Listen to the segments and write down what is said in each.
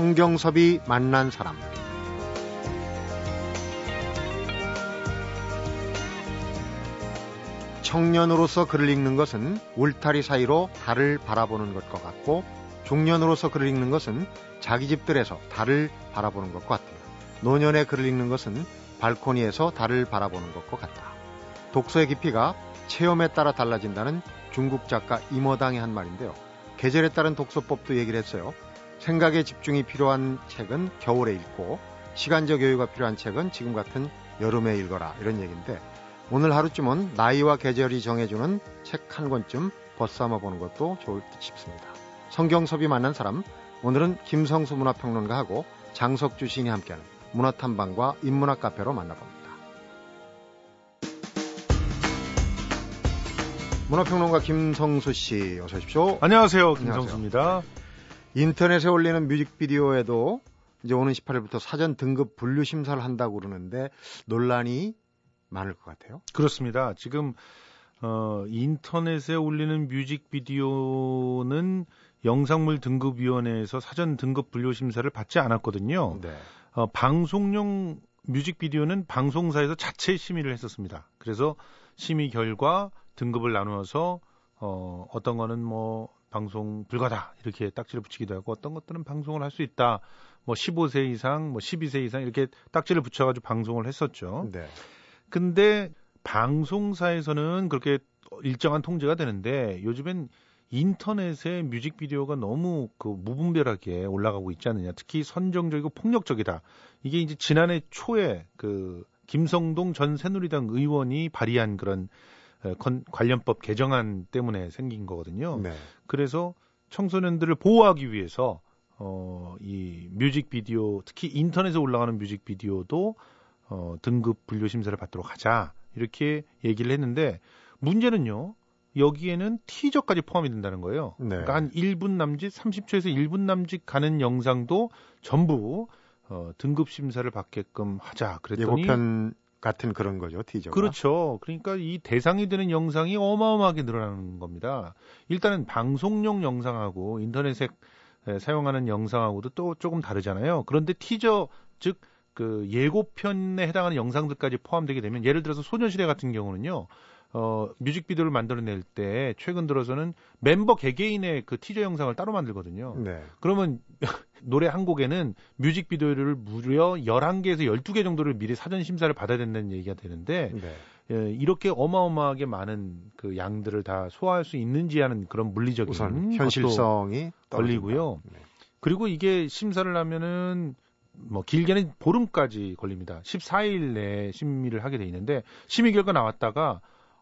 성경섭이 만난 사람 청년으로서 글을 읽는 것은 울타리 사이로 달을 바라보는 것과 같고 중년으로서 글을 읽는 것은 자기 집들에서 달을 바라보는 것과 같다. 노년의 글을 읽는 것은 발코니에서 달을 바라보는 것과 같다. 독서의 깊이가 체험에 따라 달라진다는 중국 작가 이머당의 한 말인데요. 계절에 따른 독서법도 얘기를 했어요. 생각에 집중이 필요한 책은 겨울에 읽고 시간적 여유가 필요한 책은 지금 같은 여름에 읽어라 이런 얘기인데 오늘 하루쯤은 나이와 계절이 정해주는 책 한 권쯤 벗삼아 보는 것도 좋을 듯 싶습니다. 성경섭이 만난 사람, 오늘은 김성수 문화평론가하고 장석주 시인이 함께하는 문화탐방과 인문학 카페로 만나봅니다. 문화평론가 김성수 씨, 어서 오십시오. 안녕하세요. 김성수입니다. 인터넷에 올리는 뮤직비디오에도 이제 오는 18일부터 사전 등급 분류 심사를 한다고 그러는데 논란이 많을 것 같아요. 그렇습니다. 지금 어, 인터넷에 올리는 뮤직비디오는 영상물 등급위원회에서 사전 등급 분류 심사를 받지 않았거든요. 네. 어, 방송용 뮤직비디오는 방송사에서 자체 심의를 했었습니다. 그래서 심의 결과 등급을 나누어서 어, 어떤 거는 뭐 방송 불가다 이렇게 딱지를 붙이기도 하고 어떤 것들은 방송을 할 수 있다. 뭐 15세 이상, 뭐 12세 이상 이렇게 딱지를 붙여가지고 방송을 했었죠. 네. 근데 방송사에서는 그렇게 일정한 통제가 되는데 요즘엔 인터넷에 뮤직비디오가 너무 그 무분별하게 올라가고 있지 않느냐. 특히 선정적이고 폭력적이다. 이게 이제 지난해 초에 그 김성동 전 새누리당 의원이 발의한 그런 관련법 개정안 때문에 생긴 거거든요. 네. 그래서 청소년들을 보호하기 위해서 어, 이 뮤직비디오, 특히 인터넷에 올라가는 뮤직비디오도 어, 등급 분류 심사를 받도록 하자 이렇게 얘기를 했는데 문제는요. 여기에는 티저까지 포함이 된다는 거예요. 네. 그러니까 한 1분 남짓, 30초에서 1분 남짓 가는 영상도 전부 어, 등급 심사를 받게끔 하자. 그랬더니 예고편 같은 그런 거죠, 티저가. 그렇죠. 그러니까 이 대상이 되는 영상이 어마어마하게 늘어나는 겁니다. 일단은 방송용 영상하고 인터넷에 사용하는 영상하고도 또 조금 다르잖아요. 그런데 티저 즉 그 예고편에 해당하는 영상들까지 포함되게 되면 예를 들어서 소녀시대 같은 경우는요. 어, 뮤직비디오를 만들어낼 때 최근 들어서는 멤버 개개인의 그 티저 영상을 따로 만들거든요. 네. 그러면 노래 한 곡에는 뮤직비디오를 무려 11개에서 12개 정도를 미리 사전 심사를 받아야 된다는 얘기가 되는데 네. 예, 이렇게 어마어마하게 많은 그 양들을 다 소화할 수 있는지 하는 그런 물리적인 현실성이 걸리고요. 네. 그리고 이게 심사를 하면은 뭐 길게는 보름까지 걸립니다. 14일 내에 심의를 하게 돼 있는데 심의 결과 나왔다가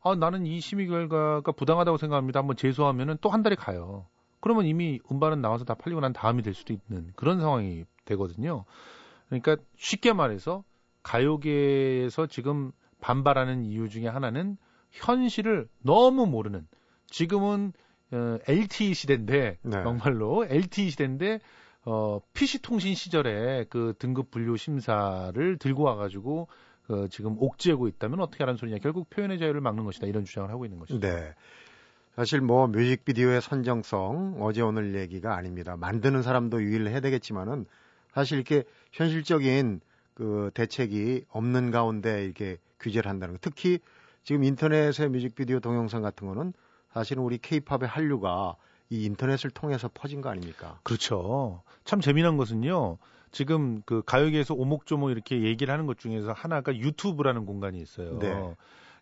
아 나는 이 심의 결과가 부당하다고 생각합니다. 한번 제소하면은 또 한 달이 가요. 그러면 이미 음반은 나와서 다 팔리고 난 다음이 될 수도 있는 그런 상황이 되거든요. 그러니까 쉽게 말해서 가요계에서 지금 반발하는 이유 중에 하나는 현실을 너무 모르는 지금은 어, LTE 시대인데 네. 정말로 LTE 시대인데 어, PC통신 시절에 그 등급 분류 심사를 들고 와가지고 그 지금 옥죄고 있다면 어떻게 하라는 소리냐. 결국 표현의 자유를 막는 것이다. 이런 주장을 하고 있는 것이죠. 네. 사실 뭐 뮤직비디오의 선정성 어제 오늘 얘기가 아닙니다. 만드는 사람도 유의를 해야 되겠지만은 사실 이렇게 현실적인 그 대책이 없는 가운데 이렇게 규제를 한다는 거. 특히 지금 인터넷의 뮤직비디오 동영상 같은 거는 사실은 우리 케이팝의 한류가 이 인터넷을 통해서 퍼진 거 아닙니까? 그렇죠. 참 재미난 것은요. 지금 그 가요계에서 오목조목 이렇게 얘기를 하는 것 중에서 하나가 유튜브라는 공간이 있어요. 네.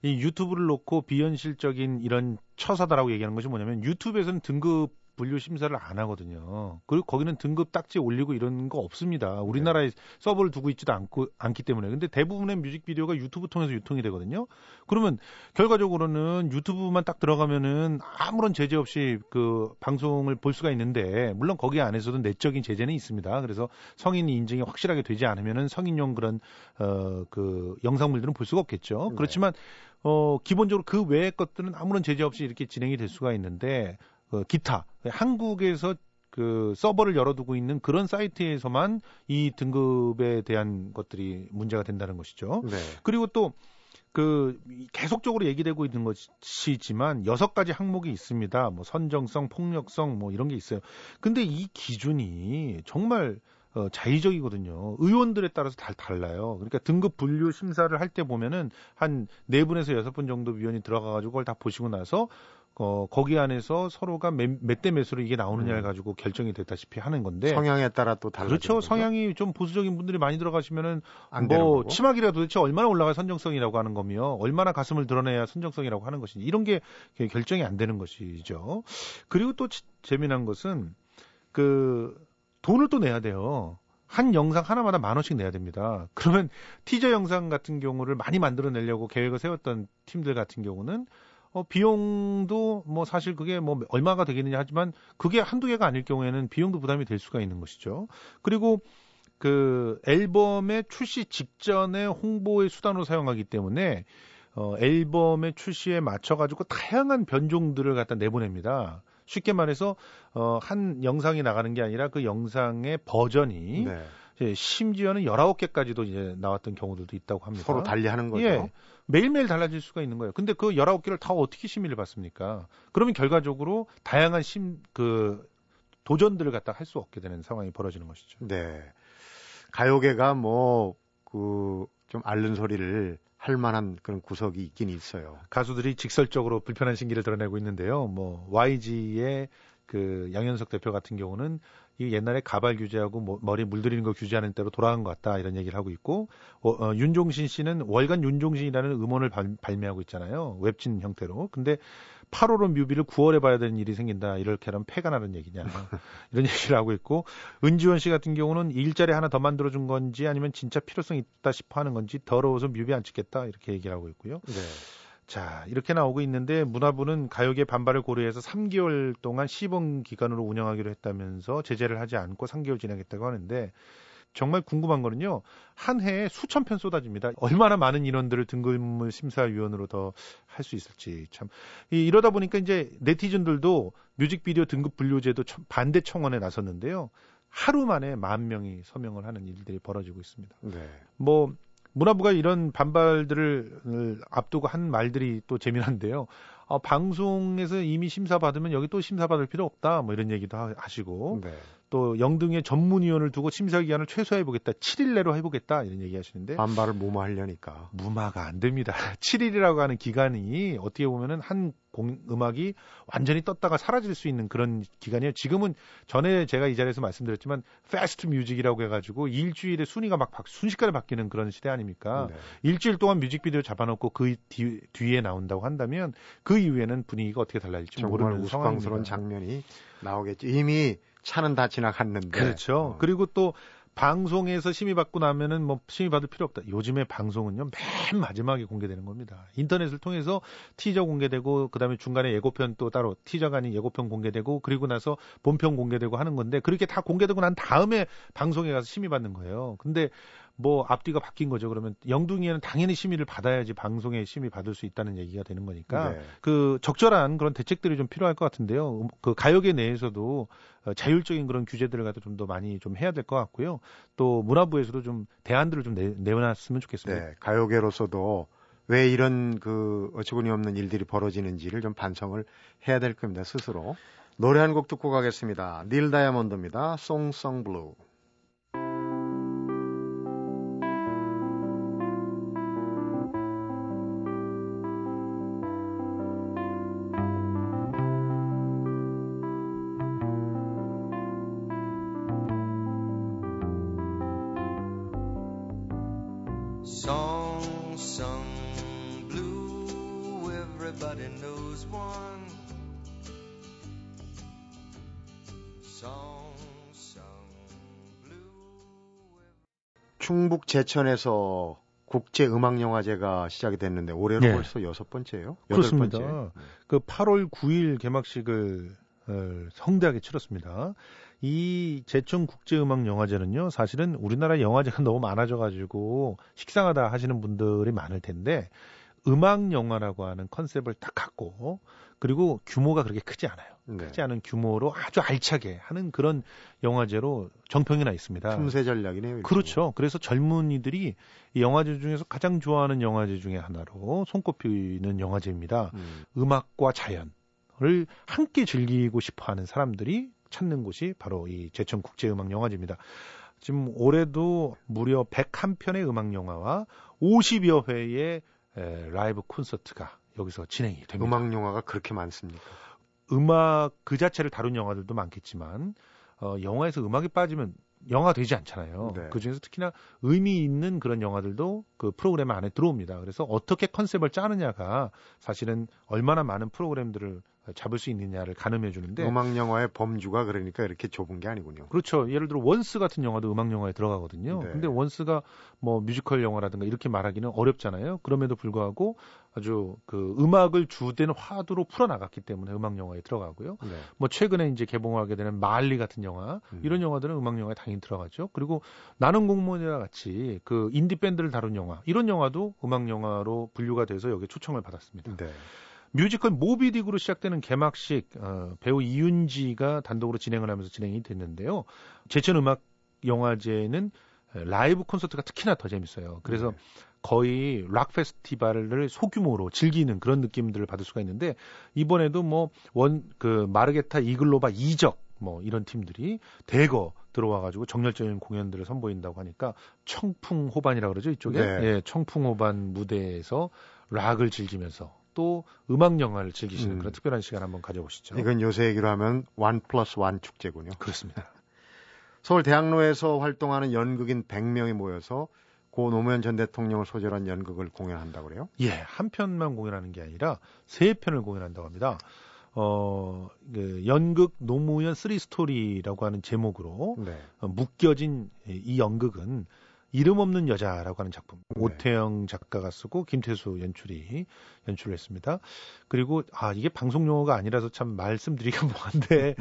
이 유튜브를 놓고 비현실적인 이런 처사다라고 얘기하는 것이 뭐냐면 유튜브에서는 등급 분류 심사를 안 하거든요. 그리고 거기는 등급 딱지 올리고 이런 거 없습니다. 우리나라에 네. 서버를 두고 있지도 않고 않기 때문에. 근데 대부분의 뮤직비디오가 유튜브 통해서 유통이 되거든요. 그러면 결과적으로는 유튜브만 딱 들어가면은 아무런 제재 없이 그 방송을 볼 수가 있는데 물론 거기 안에서도 내적인 제재는 있습니다. 그래서 성인 인증이 확실하게 되지 않으면은 성인용 그런 어 그 영상물들은 볼 수가 없겠죠. 네. 그렇지만 어 기본적으로 그 외의 것들은 아무런 제재 없이 이렇게 진행이 될 수가 있는데 어, 기타 한국에서 그 서버를 열어두고 있는 그런 사이트에서만 이 등급에 대한 것들이 문제가 된다는 것이죠. 네. 그리고 또 그 계속적으로 얘기되고 있는 것이지만 여섯 가지 항목이 있습니다. 뭐 선정성, 폭력성 뭐 이런 게 있어요. 근데 이 기준이 정말 어, 자의적이거든요. 의원들에 따라서 다 달라요. 그러니까 등급 분류 심사를 할 때 보면은 한 네 분에서 여섯 분 정도 위원이 들어가가지고 그걸 다 보시고 나서 어, 거기 안에서 서로가 몇대 몇으로 이게 나오느냐를 음. 가지고 결정이 됐다시피 하는 건데 성향에 따라 또 달라요. 그렇죠. 성향이 좀 보수적인 분들이 많이 들어가시면은 뭐 치마기라 도대체 얼마나 올라가 선정성이라고 하는 거며 얼마나 가슴을 드러내야 선정성이라고 하는 것인지 이런 게 결정이 안 되는 것이죠. 그리고 또 재미난 것은 그 돈을 또 내야 돼요. 한 영상 하나마다 만 원씩 내야 됩니다. 그러면 티저 영상 같은 경우를 많이 만들어내려고 계획을 세웠던 팀들 같은 경우는 어, 비용도 뭐 사실 그게 뭐 얼마가 되겠느냐 하지만 그게 한두 개가 아닐 경우에는 비용도 부담이 될 수가 있는 것이죠. 그리고 그 앨범의 출시 직전에 홍보의 수단으로 사용하기 때문에 어, 앨범의 출시에 맞춰가지고 다양한 변종들을 갖다 내보냅니다. 쉽게 말해서 어, 한 영상이 나가는 게 아니라 그 영상의 버전이 네. 심지어는 19개까지도 이제 나왔던 경우들도 있다고 합니다. 서로 달리 하는 거죠. 예. 매일매일 달라질 수가 있는 거예요. 근데 그 19개를 다 어떻게 심의를 받습니까? 그러면 결과적으로 다양한 심, 그, 도전들을 갖다 할 수 없게 되는 상황이 벌어지는 것이죠. 네. 가요계가 뭐, 그, 좀 앓는 소리를 할 만한 그런 구석이 있긴 있어요. 가수들이 직설적으로 불편한 신기를 드러내고 있는데요. 뭐, YG의 그 양현석 대표 같은 경우는 이 옛날에 가발 규제하고 뭐, 머리 물들이는 거 규제하는 때로 돌아간 것 같다 이런 얘기를 하고 있고 어, 어, 윤종신 씨는 월간 윤종신이라는 음원을 발, 발매하고 있잖아요. 웹진 형태로. 근데 8월은 뮤비를 9월에 봐야 되는 일이 생긴다. 이렇게 하면 폐가 나는 얘기냐. 이런 얘기를 하고 있고 은지원 씨 같은 경우는 일자리 하나 더 만들어 준 건지 아니면 진짜 필요성 있다 싶어 하는 건지 더러워서 뮤비 안 찍겠다. 이렇게 얘기를 하고 있고요. 네. 자, 이렇게 나오고 있는데 문화부는 가요계 반발을 고려해서 3개월 동안 시범 기간으로 운영하기로 했다면서 제재를 하지 않고 3개월 진행했다고 하는데 정말 궁금한 거는요. 한 해에 수천 편 쏟아집니다. 얼마나 많은 인원들을 등급물 심사위원으로 더 할 수 있을지 참 이, 이러다 보니까 이제 네티즌들도 뮤직비디오 등급 분류제도 반대 청원에 나섰는데요. 하루 만에 만 명이 서명을 하는 일들이 벌어지고 있습니다. 네. 뭐 문화부가 이런 반발들을 앞두고 한 말들이 또 재미난데요. 어, 방송에서 이미 심사 받으면 여기 또 심사 받을 필요 없다. 뭐 이런 얘기도 하시고 네. 또 영등의 전문위원을 두고 심사 기간을 최소화해 보겠다. 7일 내로 해 보겠다. 이런 얘기 하시는데 반발을 무마하려니까 무마가 안 됩니다. 7일이라고 하는 기간이 어떻게 보면은 한 공, 음악이 완전히 떴다가 사라질 수 있는 그런 기간이에요. 지금은 전에 제가 이 자리에서 말씀드렸지만 패스트 뮤직이라고 해가지고 일주일에 순위가 막 순식간에 바뀌는 그런 시대 아닙니까? 네. 일주일 동안 뮤직비디오 잡아놓고 그 뒤, 뒤에 나온다고 한다면 그 이후에는 분위기가 어떻게 달라질지 모르는 우스꽝스러운 장면이 나오겠죠. 이미 차는 다 지나갔는데. 그렇죠. 어. 그리고 또 방송에서 심의 받고 나면은 뭐 심의 받을 필요 없다. 요즘에 방송은요 맨 마지막에 공개되는 겁니다. 인터넷을 통해서 티저 공개되고 그 다음에 중간에 예고편 또 따로 티저가 아닌 예고편 공개되고 그리고 나서 본편 공개되고 하는 건데 그렇게 다 공개되고 난 다음에 방송에 가서 심의 받는 거예요. 근데 뭐 앞뒤가 바뀐 거죠. 그러면 영둥이에는 당연히 심의를 받아야지 방송에 심의 받을 수 있다는 얘기가 되는 거니까 네. 그 적절한 그런 대책들이 좀 필요할 것 같은데요. 음, 그 가요계 내에서도 어, 자율적인 그런 규제들을 갖다 좀 더 많이 좀 해야 될 것 같고요. 또 문화부에서도 좀 대안들을 좀 내, 내놨으면 좋겠습니다. 네, 가요계로서도 왜 이런 그 어처구니 없는 일들이 벌어지는지를 좀 반성을 해야 될 겁니다. 스스로. 노래 한 곡 듣고 가겠습니다. 닐 다이아몬드입니다. Song Sung Blue. 충북 제천에서 국제 음악 영화제가 시작이 됐는데 올해로 네. 벌써 여섯 번째예요? 그렇습니다. 번째. 그 8월 9일 개막식을 어, 성대하게 치렀습니다. 이 제천 국제 음악 영화제는요. 사실은 우리나라 영화제가 너무 많아져 가지고 식상하다 하시는 분들이 많을 텐데 음악 영화라고 하는 컨셉을 딱 갖고 그리고 규모가 그렇게 크지 않아요. 네. 크지 않은 규모로 아주 알차게 하는 그런 영화제로 정평이 나 있습니다. 틈새 전략이네요. 그렇죠. 그래서 젊은이들이 이 영화제 중에서 가장 좋아하는 영화제 중에 하나로 손꼽히는 영화제입니다. 음. 악과 자연을 함께 즐기고 싶어하는 사람들이 찾는 곳이 바로 이 제천 국제음악 영화제입니다. 지금 올해도 무려 101편의 음악 영화와 50여 회의 에, 라이브 콘서트가 여기서 진행이 됩니다. 음악 영화가 그렇게 많습니까? 음악 그 자체를 다룬 영화들도 많겠지만 어, 영화에서 음악이 빠지면 영화 되지 않잖아요. 네. 그 중에서 특히나 의미 있는 그런 영화들도 그 프로그램 안에 들어옵니다. 그래서 어떻게 컨셉을 짜느냐가 사실은 얼마나 많은 프로그램들을 잡을 수 있느냐를 가늠해 주는데 음악 영화의 범주가 그러니까 이렇게 좁은 게 아니군요. 그렇죠. 예를 들어 원스 같은 영화도 음악 영화에 들어가거든요. 네. 근데 원스가 뭐 뮤지컬 영화라든가 이렇게 말하기는 어렵잖아요. 그럼에도 불구하고 아주 그 음악을 주된 화두로 풀어 나갔기 때문에 음악 영화에 들어가고요. 네. 뭐 최근에 이제 개봉하게 되는 말리 같은 영화 음. 이런 영화들은 음악 영화에 당연히 들어가죠. 그리고 나는 공무원이라 같이 그 인디 밴드를 다룬 영화 이런 영화도 음악 영화로 분류가 돼서 여기 초청을 받았습니다. 네. 뮤지컬 모비딕으로 시작되는 개막식 어, 배우 이윤지가 단독으로 진행을 하면서 진행이 됐는데요. 제천 음악 영화제는 라이브 콘서트가 특히나 더 재밌어요. 그래서 네. 거의 락 페스티벌을 소규모로 즐기는 그런 느낌들을 받을 수가 있는데 이번에도 뭐 원 그 마르케타 이글로바 이적 뭐 이런 팀들이 대거 들어와 가지고 정열적인 공연들을 선보인다고 하니까 청풍 호반이라 고 그러죠 이쪽에 네. 예 청풍 호반 무대에서 락을 즐기면서 또 음악 영화를 즐기시는 음. 그런 특별한 시간 한번 가져보시죠. 이건 요새 얘기로 하면 one plus one 축제군요. 그렇습니다. 서울 대학로에서 활동하는 연극인 100명이 모여서 고 노무현 전 대통령을 소재로 한 연극을 공연한다고 그래요? 예, 한 편만 공연하는 게 아니라 세 편을 공연한다고 합니다. 어, 그 연극 노무현 three story라고 하는 제목으로 네. 어, 묶여진 이 연극은 이름 없는 여자라고 하는 작품. 네. 오태영 작가가 쓰고 김태수 연출이 연출을 했습니다. 그리고 아 이게 방송 용어가 아니라서 참 말씀드리기가 뭐한데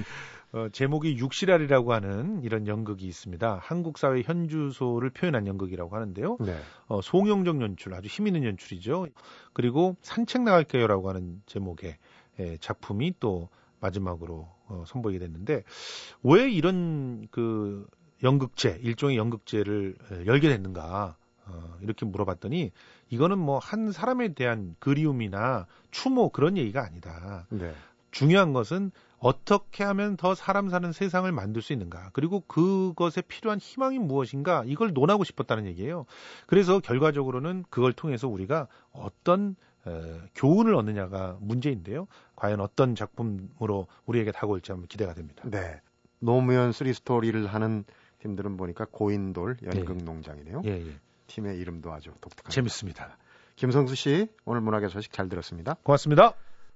어, 제목이 육실알이라고 하는 이런 연극이 있습니다. 한국 사회 현주소를 표현한 연극이라고 하는데요. 네. 어, 송영정 연출 아주 힘 있는 연출이죠. 그리고 산책 나갈게요라고 하는 제목의 예, 작품이 또 마지막으로 어, 선보이게 됐는데 왜 이런 그 연극제, 일종의 연극제를 열게 됐는가, 어, 이렇게 물어봤더니 이거는 뭐 한 사람에 대한 그리움이나 추모 그런 얘기가 아니다. 네. 중요한 것은 어떻게 하면 더 사람 사는 세상을 만들 수 있는가. 그리고 그것에 필요한 희망이 무엇인가. 이걸 논하고 싶었다는 얘기예요. 그래서 결과적으로는 그걸 통해서 우리가 어떤 에, 교훈을 얻느냐가 문제인데요. 과연 어떤 작품으로 우리에게 다가올지 한번 기대가 됩니다. 네. 노무현 three story를 하는 팀들은 보니까 고인돌 연극 예. 농장이네요. 예, 예. 팀의 이름도 아주 독특합니다. 재밌습니다. 김성수 씨 오늘 문화계 소식 잘 들었습니다. 고맙습니다.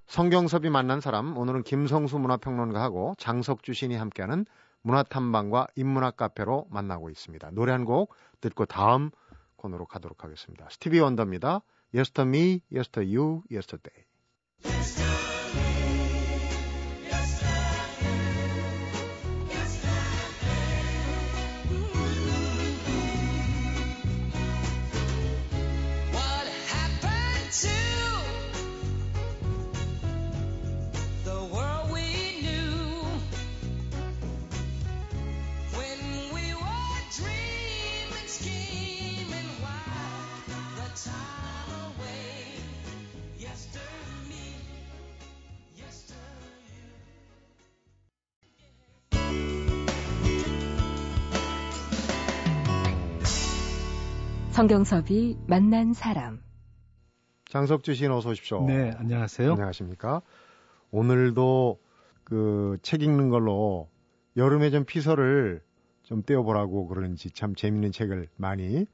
성경섭이 만난 사람 오늘은 김성수 문화평론가하고 장석주 시인이 함께하는 문화탐방과 인문학 카페로 만나고 있습니다. 노래 한 곡 듣고 다음 코너로 가도록 하겠습니다. 스티비 원더입니다. Yesterday me, yesterday you, yesterday. 성경섭이 만난 사람. 장석주 씨는 어서 오십시오. 네, 안녕하세요. 안녕하십니까. 오늘도 그 책 읽는 걸로 여름에 좀 피서를 좀 떼어보라고 그러는지 참 재밌는 책을 많이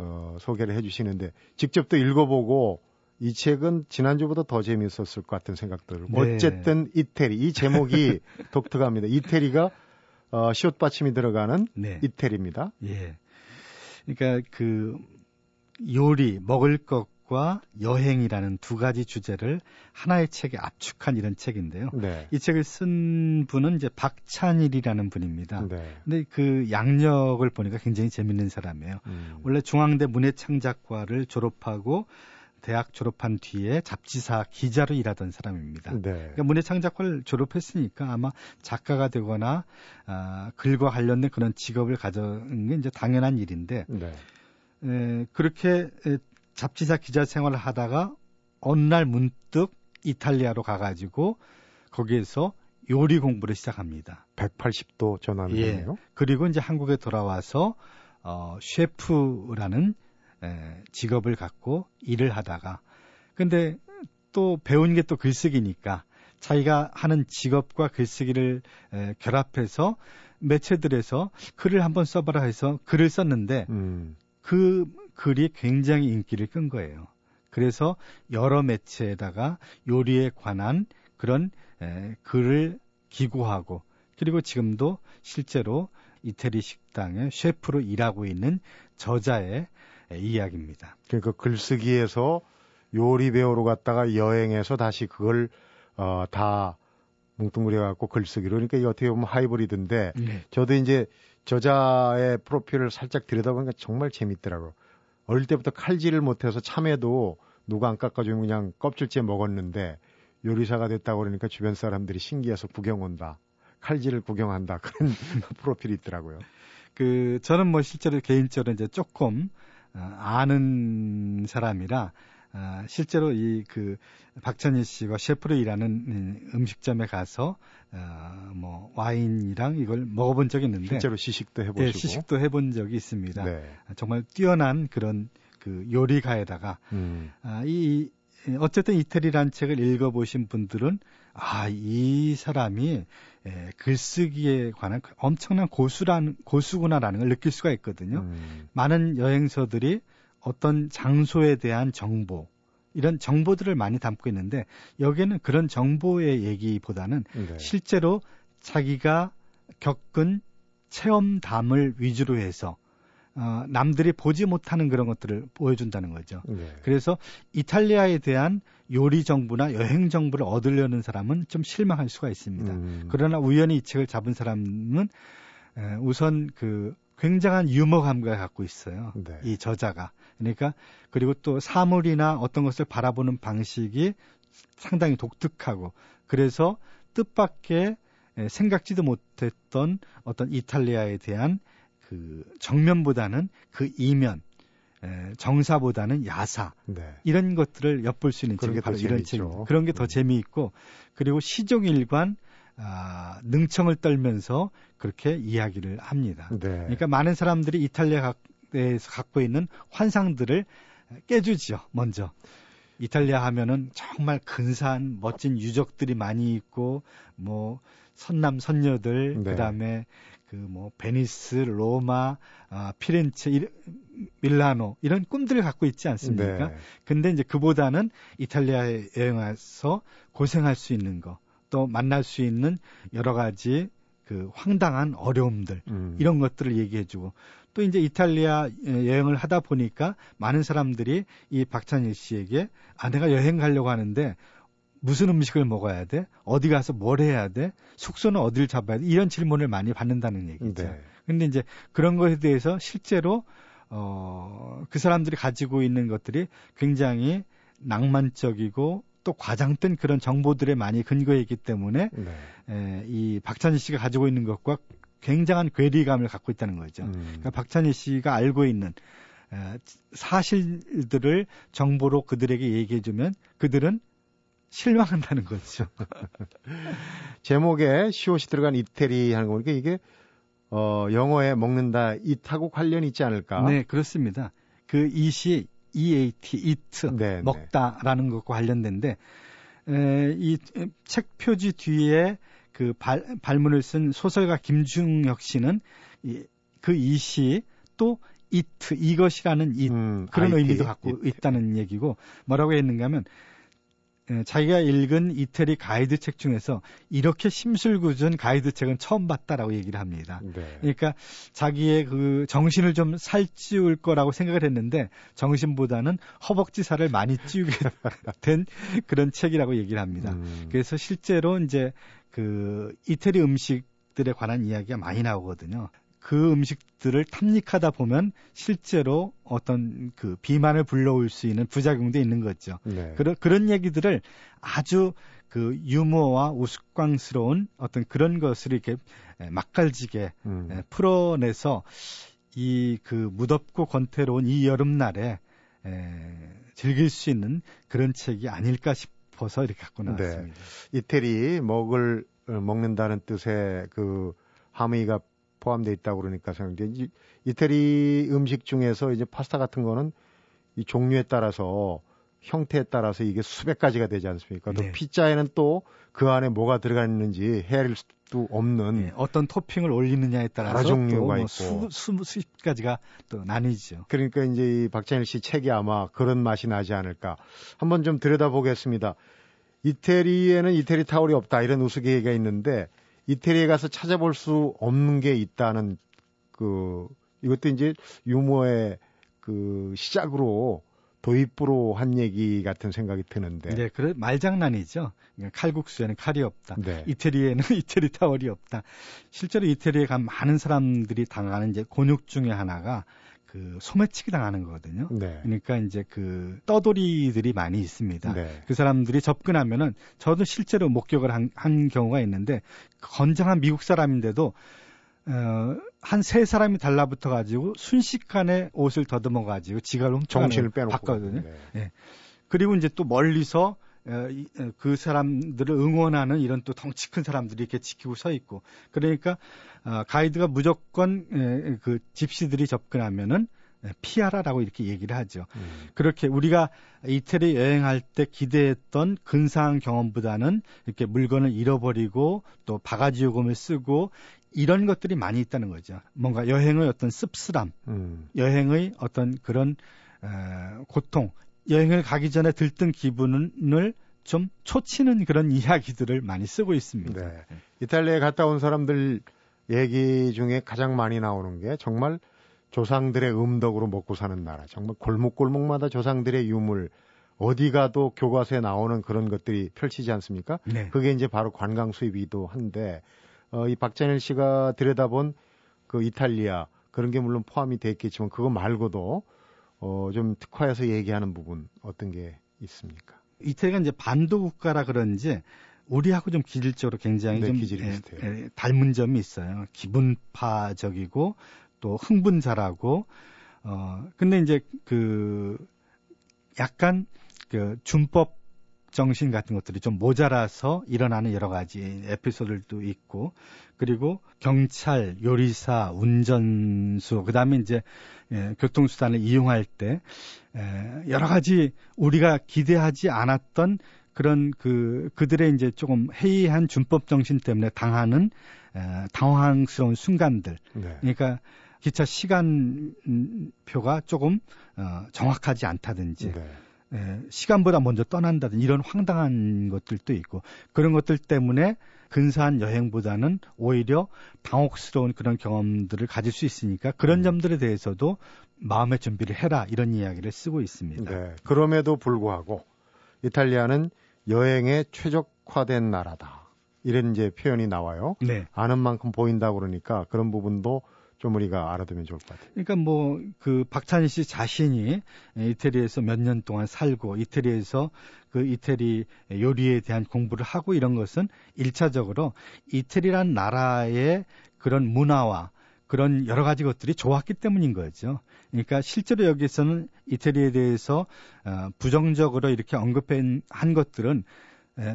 어, 소개를 해주시는데 직접 또 읽어보고 이 책은 지난주보다 더 재미있었을 것 같은 생각들을. 네. 어쨌든 이태리 이 제목이 독특합니다. 이태리가 어, 시옷 받침이 들어가는 네. 이태리입니다. 예. 그러니까 그 요리, 먹을 것과 여행이라는 두 가지 주제를 하나의 책에 압축한 이런 책인데요. 네. 이 책을 쓴 분은 이제 박찬일이라는 분입니다. 네. 근데 그 양력을 보니까 굉장히 재밌는 사람이에요. 음. 원래 중앙대 문예창작과를 졸업하고 대학 졸업한 뒤에 잡지사 기자로 일하던 사람입니다. 네. 그러니까 문예창작과를 졸업했으니까 아마 작가가 되거나 아, 글과 관련된 그런 직업을 가져는 게 이제 당연한 일인데 네. 에, 그렇게 에, 잡지사 기자 생활을 하다가 어느 날 문득 이탈리아로 가가지고 거기에서 요리 공부를 시작합니다. 180도 전환을 예. 네요 그리고 이제 한국에 돌아와서 어, 셰프라는 에, 직업을 갖고 일을 하다가 근데 또 배운 게 또 글쓰기니까 자기가 하는 직업과 글쓰기를 에, 결합해서 매체들에서 글을 한번 써봐라 해서 글을 썼는데 음. 그 글이 굉장히 인기를 끈 거예요. 그래서 여러 매체에다가 요리에 관한 그런 에, 글을 기고하고 그리고 지금도 실제로 이태리 식당의 셰프로 일하고 있는 저자의 이야기입니다. 그러니까 글쓰기에서 요리 배우러 갔다가 여행해서 다시 그걸 어, 다 뭉뚱그려 갖고 글쓰기로 그러니까 이 어떻게 보면 하이브리드인데 네. 저도 이제 저자의 프로필을 살짝 들여다보니까 정말 재밌더라고요. 어릴 때부터 칼질을 못해서 참외도 누가 안 깎아주면 그냥 껍질째 먹었는데 요리사가 됐다고 그러니까 주변 사람들이 신기해서 구경 온다. 칼질을 구경한다. 그런 프로필이 있더라고요. 그 저는 뭐 실제로 개인적으로 이제 조금 어, 아는 사람이라 어, 실제로 이 그 박찬희 씨가 셰프로 일하는 음식점에 가서 어, 뭐 와인이랑 이걸 먹어본 적이 있는데 실제로 시식도 해보시고 네, 시식도 해본 적이 있습니다. 네. 정말 뛰어난 그런 그 요리가에다가 음. 아, 이 어쨌든 이태리란 책을 읽어보신 분들은 아, 이 사람이 에, 글쓰기에 관한 엄청난 고수란, 고수구나라는 걸 느낄 수가 있거든요. 음. 많은 여행서들이 어떤 장소에 대한 정보, 이런 정보들을 많이 담고 있는데 여기에는 그런 정보의 얘기보다는 네. 실제로 자기가 겪은 체험담을 위주로 해서 어, 남들이 보지 못하는 그런 것들을 보여준다는 거죠. 네. 그래서 이탈리아에 대한 요리 정보나 여행 정보를 얻으려는 사람은 좀 실망할 수가 있습니다. 음. 그러나 우연히 이 책을 잡은 사람은 에, 우선 그 굉장한 유머 감각을 갖고 있어요. 네. 이 저자가. 그러니까 그리고 또 사물이나 어떤 것을 바라보는 방식이 상당히 독특하고 그래서 뜻밖의 생각지도 못했던 어떤 이탈리아에 대한 그 정면보다는 그 이면 에, 정사보다는 야사 네. 이런 것들을 엿볼 수 있는 책이 바로 이런 책 그런 게더 음. 재미있고 그리고 시종일관 아, 능청을 떨면서 그렇게 이야기를 합니다. 네. 그러니까 많은 사람들이 이탈리아에서 갖고 있는 환상들을 깨주지요. 먼저 이탈리아 하면은 정말 근사한 멋진 유적들이 많이 있고 뭐 선남 선녀들 네. 그다음에 그 뭐 베니스, 로마, 아, 피렌체, 이, 밀라노 이런 꿈들을 갖고 있지 않습니까? 네. 근데 이제 그보다는 이탈리아에 여행 와서 고생할 수 있는 거, 또 만날 수 있는 여러 가지 그 황당한 어려움들 음. 이런 것들을 얘기해주고 또 이제 이탈리아 여행을 하다 보니까 많은 사람들이 이 박찬일 씨에게 아 내가 여행 가려고 하는데 무슨 음식을 먹어야 돼? 어디 가서 뭘 해야 돼? 숙소는 어디를 잡아야 돼? 이런 질문을 많이 받는다는 얘기죠. 네. 근데 이제 그런 것에 대해서 실제로 어, 그 사람들이 가지고 있는 것들이 굉장히 낭만적이고 또 과장된 그런 정보들에 많이 근거해 있기 때문에 네. 에, 이 박찬희 씨가 가지고 있는 것과 굉장한 괴리감을 갖고 있다는 거죠. 음. 그러니까 박찬희 씨가 알고 있는 에, 사실들을 정보로 그들에게 얘기해 주면 그들은 실망한다는 거죠. 제목에 시옷이 들어간 이태리 하는 거 보니까 이게 어, 영어에 먹는다 이하고 관련이 있지 않을까? 네, 그렇습니다. 그 이시 EAT, eat, 네, 네. 먹다라는 것과 관련된데 에, 이 책 표지 뒤에 그 발, 발문을 쓴 소설가 김중혁 씨는 이, 그 이시 또 it 이것이라는 이 음, 그런 IT, 의미도 갖고 it. 있다는 얘기고 뭐라고 했는가 하면 예, 자기가 읽은 이태리 가이드 책 중에서 이렇게 심술궂은 가이드 책은 처음 봤다라고 얘기를 합니다. 네. 그러니까 자기의 그 정신을 좀 살찌울 거라고 생각을 했는데 정신보다는 허벅지 살을 많이 찌우게 된 그런 책이라고 얘기를 합니다. 음. 그래서 실제로 이제 그 이태리 음식들에 관한 이야기가 많이 나오거든요. 그 음식들을 탐닉하다 보면 실제로 어떤 그 비만을 불러올 수 있는 부작용도 있는 거죠. 네. 그런 그런 얘기들을 아주 그 유머와 우스꽝스러운 어떤 그런 것을 이렇게 맛깔지게 음. 풀어내서 이 그 무덥고 권태로운 이 여름날에 에, 즐길 수 있는 그런 책이 아닐까 싶어서 이렇게 갖고 네. 나왔습니다. 네. 이태리 먹을 어, 먹는다는 뜻의 그 하미가 포함되어 있다고 그러니까 생각돼. 이태리 음식 중에서 이제 파스타 같은 거는 이 종류에 따라서 형태에 따라서 이게 수백 가지가 되지 않습니까? 또 네. 피자에는 또 그 안에 뭐가 들어가 있는지 헤아릴 수도 없는 네, 어떤 토핑을 올리느냐에 따라서 여러 종류가 뭐 있고 수, 수, 수십 가지가 또 나뉘죠. 그러니까 이제 이 박찬일 씨 책이 아마 그런 맛이 나지 않을까. 한번 좀 들여다보겠습니다. 이태리에는 이태리 타월이 없다 이런 우스갯얘기가 있는데 이태리에 가서 찾아볼 수 없는 게 있다는 그 이것도 이제 유머의 그 시작으로 도입부로 한 얘기 같은 생각이 드는데. 네, 그래 말장난이죠. 그러니까 칼국수에는 칼이 없다. 네. 이태리에는 이태리 타월이 없다. 실제로 이태리에 간 많은 사람들이 당하는 이제 곤욕 중에 하나가 그 소매치기 당하는 거거든요. 네. 그러니까 이제 그 떠돌이들이 많이 있습니다. 네. 그 사람들이 접근하면은 저도 실제로 목격을 한, 한 경우가 있는데 건장한 미국 사람인데도 어, 한 세 사람이 달라붙어 가지고 순식간에 옷을 더듬어 가지고 지갑을 훔쳐가는 봤거든요. 네. 네. 그리고 이제 또 멀리서 어, 그 사람들을 응원하는 이런 또 덩치 큰 사람들이 이렇게 지키고 서 있고 그러니까 어, 가이드가 무조건 그 집시들이 접근하면은 피하라라고 이렇게 얘기를 하죠. 음. 그렇게 우리가 이태리 여행할 때 기대했던 근사한 경험보다는 이렇게 물건을 잃어버리고 또 바가지 요금을 쓰고 이런 것들이 많이 있다는 거죠. 뭔가 여행의 어떤 씁쓸함, 음. 여행의 어떤 그런 에, 고통, 여행을 가기 전에 들뜬 기분을 좀 초치는 그런 이야기들을 많이 쓰고 있습니다. 네. 이탈리아에 갔다 온 사람들 얘기 중에 가장 많이 나오는 게 정말 조상들의 음덕으로 먹고 사는 나라. 정말 골목골목마다 조상들의 유물, 어디 가도 교과서에 나오는 그런 것들이 펼치지 않습니까? 네. 그게 이제 바로 관광 수입이기도 한데 어, 이 박찬일 씨가 들여다본 그 이탈리아 그런 게 물론 포함이 돼 있겠지만 그거 말고도 어, 좀 특화해서 얘기하는 부분 어떤 게 있습니까? 이태리가 이제 반도 국가라 그런지 우리하고 좀 기질적으로 굉장히 네, 좀 에, 에, 닮은 점이 있어요. 기분파적이고 또 흥분 잘하고 어 근데 이제 그 약간 그 준법 정신 같은 것들이 좀 모자라서 일어나는 여러 가지 에피소드들도 있고 그리고 경찰, 요리사, 운전수 그다음에 이제 예, 교통수단을 이용할 때 에, 여러 가지 우리가 기대하지 않았던 그런 그 그들의 이제 조금 해이한 준법 정신 때문에 당하는 에, 당황스러운 순간들. 네. 그러니까 기차 시간표가 조금 어, 정확하지 않다든지 네. 예, 시간보다 먼저 떠난다든 이런 황당한 것들도 있고 그런 것들 때문에 근사한 여행보다는 오히려 당혹스러운 그런 경험들을 가질 수 있으니까 그런 음. 점들에 대해서도 마음의 준비를 해라 이런 이야기를 쓰고 있습니다. 네. 그럼에도 불구하고 이탈리아는 여행에 최적화된 나라다. 이런 이제 표현이 나와요. 네. 아는 만큼 보인다 그러니까 그런 부분도 좀 우리가 알아두면 좋을 것 같아요. 그러니까 뭐 그 박찬희 씨 자신이 이태리에서 몇 년 동안 살고 이태리에서 그 이태리 요리에 대한 공부를 하고 이런 것은 일차적으로 이태리란 나라의 그런 문화와 그런 여러 가지 것들이 좋았기 때문인 거죠. 그러니까 실제로 여기서는 이태리에 대해서 어, 부정적으로 이렇게 언급한 것들은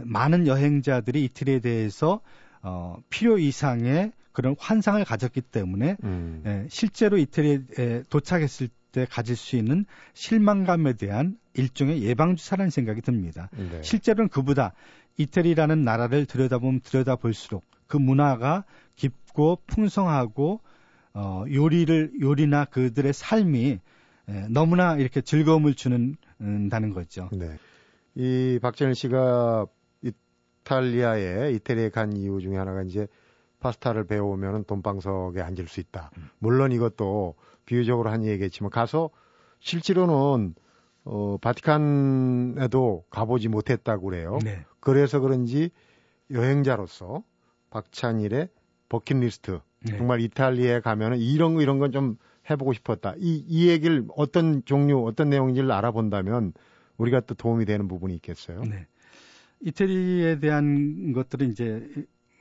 많은 여행자들이 이태리에 대해서 어, 필요 이상의 그런 환상을 가졌기 때문에 음. 에, 실제로 이태리에 도착했을 때 가질 수 있는 실망감에 대한 일종의 예방주사라는 생각이 듭니다. 네. 실제로는 그보다 이태리라는 나라를 들여다보면 들여다볼수록 그 문화가 깊고 풍성하고 어, 요리를 요리나 그들의 삶이 에, 너무나 이렇게 즐거움을 주는 다는 거죠. 네. 이 박재현 씨가 이탈리아에 이태리에 간 이유 중에 하나가 이제 파스타를 배워오면 돈방석에 앉을 수 있다. 음. 물론 이것도 비유적으로 한 얘기겠지만 가서 실제로는 어, 바티칸에도 가보지 못했다고 그래요. 네. 그래서 그런지 여행자로서 박찬일의 버킷리스트 네. 정말 이탈리아에 가면은 이런 거 이런 건 좀 해보고 싶었다. 이, 이 얘기를 어떤 종류, 어떤 내용인지를 알아본다면 우리가 또 도움이 되는 부분이 있겠어요. 네. 이태리에 대한 것들은 이제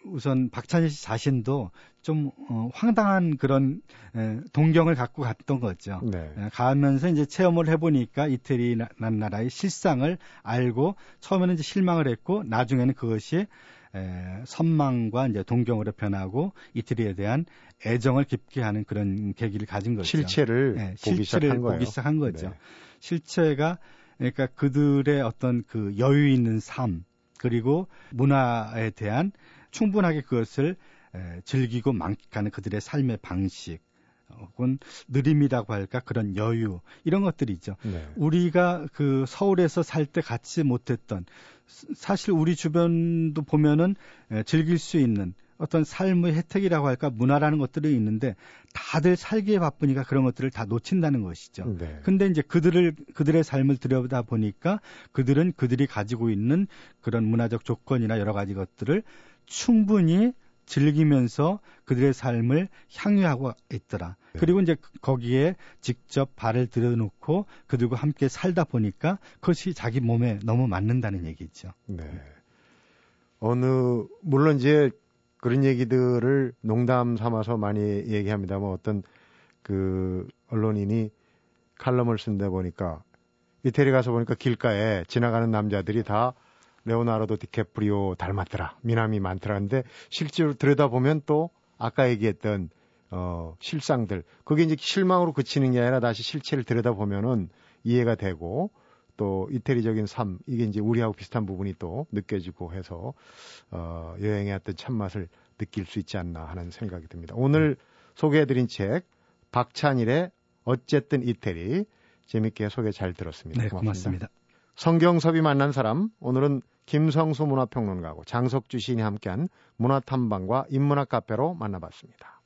우선 박찬일 씨 자신도 좀 어, 황당한 그런 에, 동경을 갖고 갔던 거죠. 네. 에, 가면서 이제 체험을 해보니까 이태리라는 나라의 실상을 알고 처음에는 이제 실망을 했고 나중에는 그것이 에, 선망과 이제 동경으로 변하고 이태리에 대한 애정을 깊게 하는 그런 계기를 가진 거죠. 실체를 네, 보기 실체를 시작한 보기 시작한 거죠. 네. 실체가 그러니까 그들의 어떤 그 여유 있는 삶 그리고 문화에 대한 충분하게 그것을 에, 즐기고 만끽하는 그들의 삶의 방식 혹은 느림이라고 할까 그런 여유 이런 것들이죠. 네. 우리가 그 서울에서 살 때 갖지 못했던 사실 우리 주변도 보면은 즐길 수 있는 어떤 삶의 혜택이라고 할까 문화라는 것들이 있는데 다들 살기에 바쁘니까 그런 것들을 다 놓친다는 것이죠. 네. 근데 이제 그들을 그들의 삶을 들여다 보니까 그들은 그들이 가지고 있는 그런 문화적 조건이나 여러 가지 것들을 충분히 즐기면서 그들의 삶을 향유하고 있더라. 네. 그리고 이제 거기에 직접 발을 들여놓고 그들과 함께 살다 보니까 그것이 자기 몸에 너무 맞는다는 얘기죠. 네. 어느 물론 이제 그런 얘기들을 농담 삼아서 많이 얘기합니다만 어떤 그 언론인이 칼럼을 쓴다 보니까 이태리 가서 보니까 길가에 지나가는 남자들이 다 레오나르도 디캐프리오 닮았더라. 미남이 많더라는데 실제로 들여다보면 또 아까 얘기했던 어 실상들 그게 이제 실망으로 그치는 게 아니라 다시 실체를 들여다보면은 이해가 되고 또 이태리적인 삶 이게 이제 우리하고 비슷한 부분이 또 느껴지고 해서 어 여행의 어떤 참맛을 느낄 수 있지 않나 하는 생각이 듭니다. 오늘 소개해드린 책 박찬일의 어쨌든 이태리 재밌게 소개 잘 들었습니다. 네, 고맙습니다. 고맙습니다. 성경섭이 만난 사람 오늘은 김성수 문화평론가하고 장석주 시인이 함께한 문화탐방과 인문학 카페로 만나봤습니다.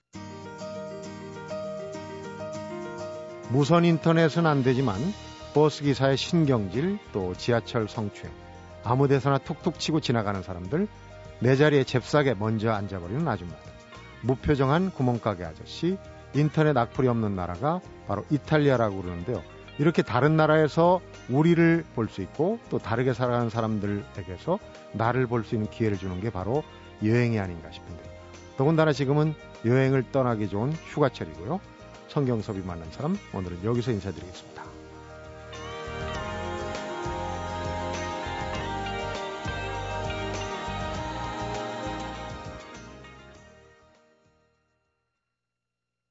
무선 인터넷은 안 되지만 버스 기사의 신경질 또 지하철 성추행 아무 데서나 툭툭 치고 지나가는 사람들 내 자리에 잽싸게 먼저 앉아버리는 아줌마들 무표정한 구멍가게 아저씨 인터넷 악플이 없는 나라가 바로 이탈리아라고 그러는데요. 이렇게 다른 나라에서 우리를 볼 수 있고 또 다르게 살아가는 사람들에게서 나를 볼 수 있는 기회를 주는 게 바로 여행이 아닌가 싶은데 더군다나 지금은 여행을 떠나기 좋은 휴가철이고요. 성경섭이 만난 사람 오늘은 여기서 인사드리겠습니다.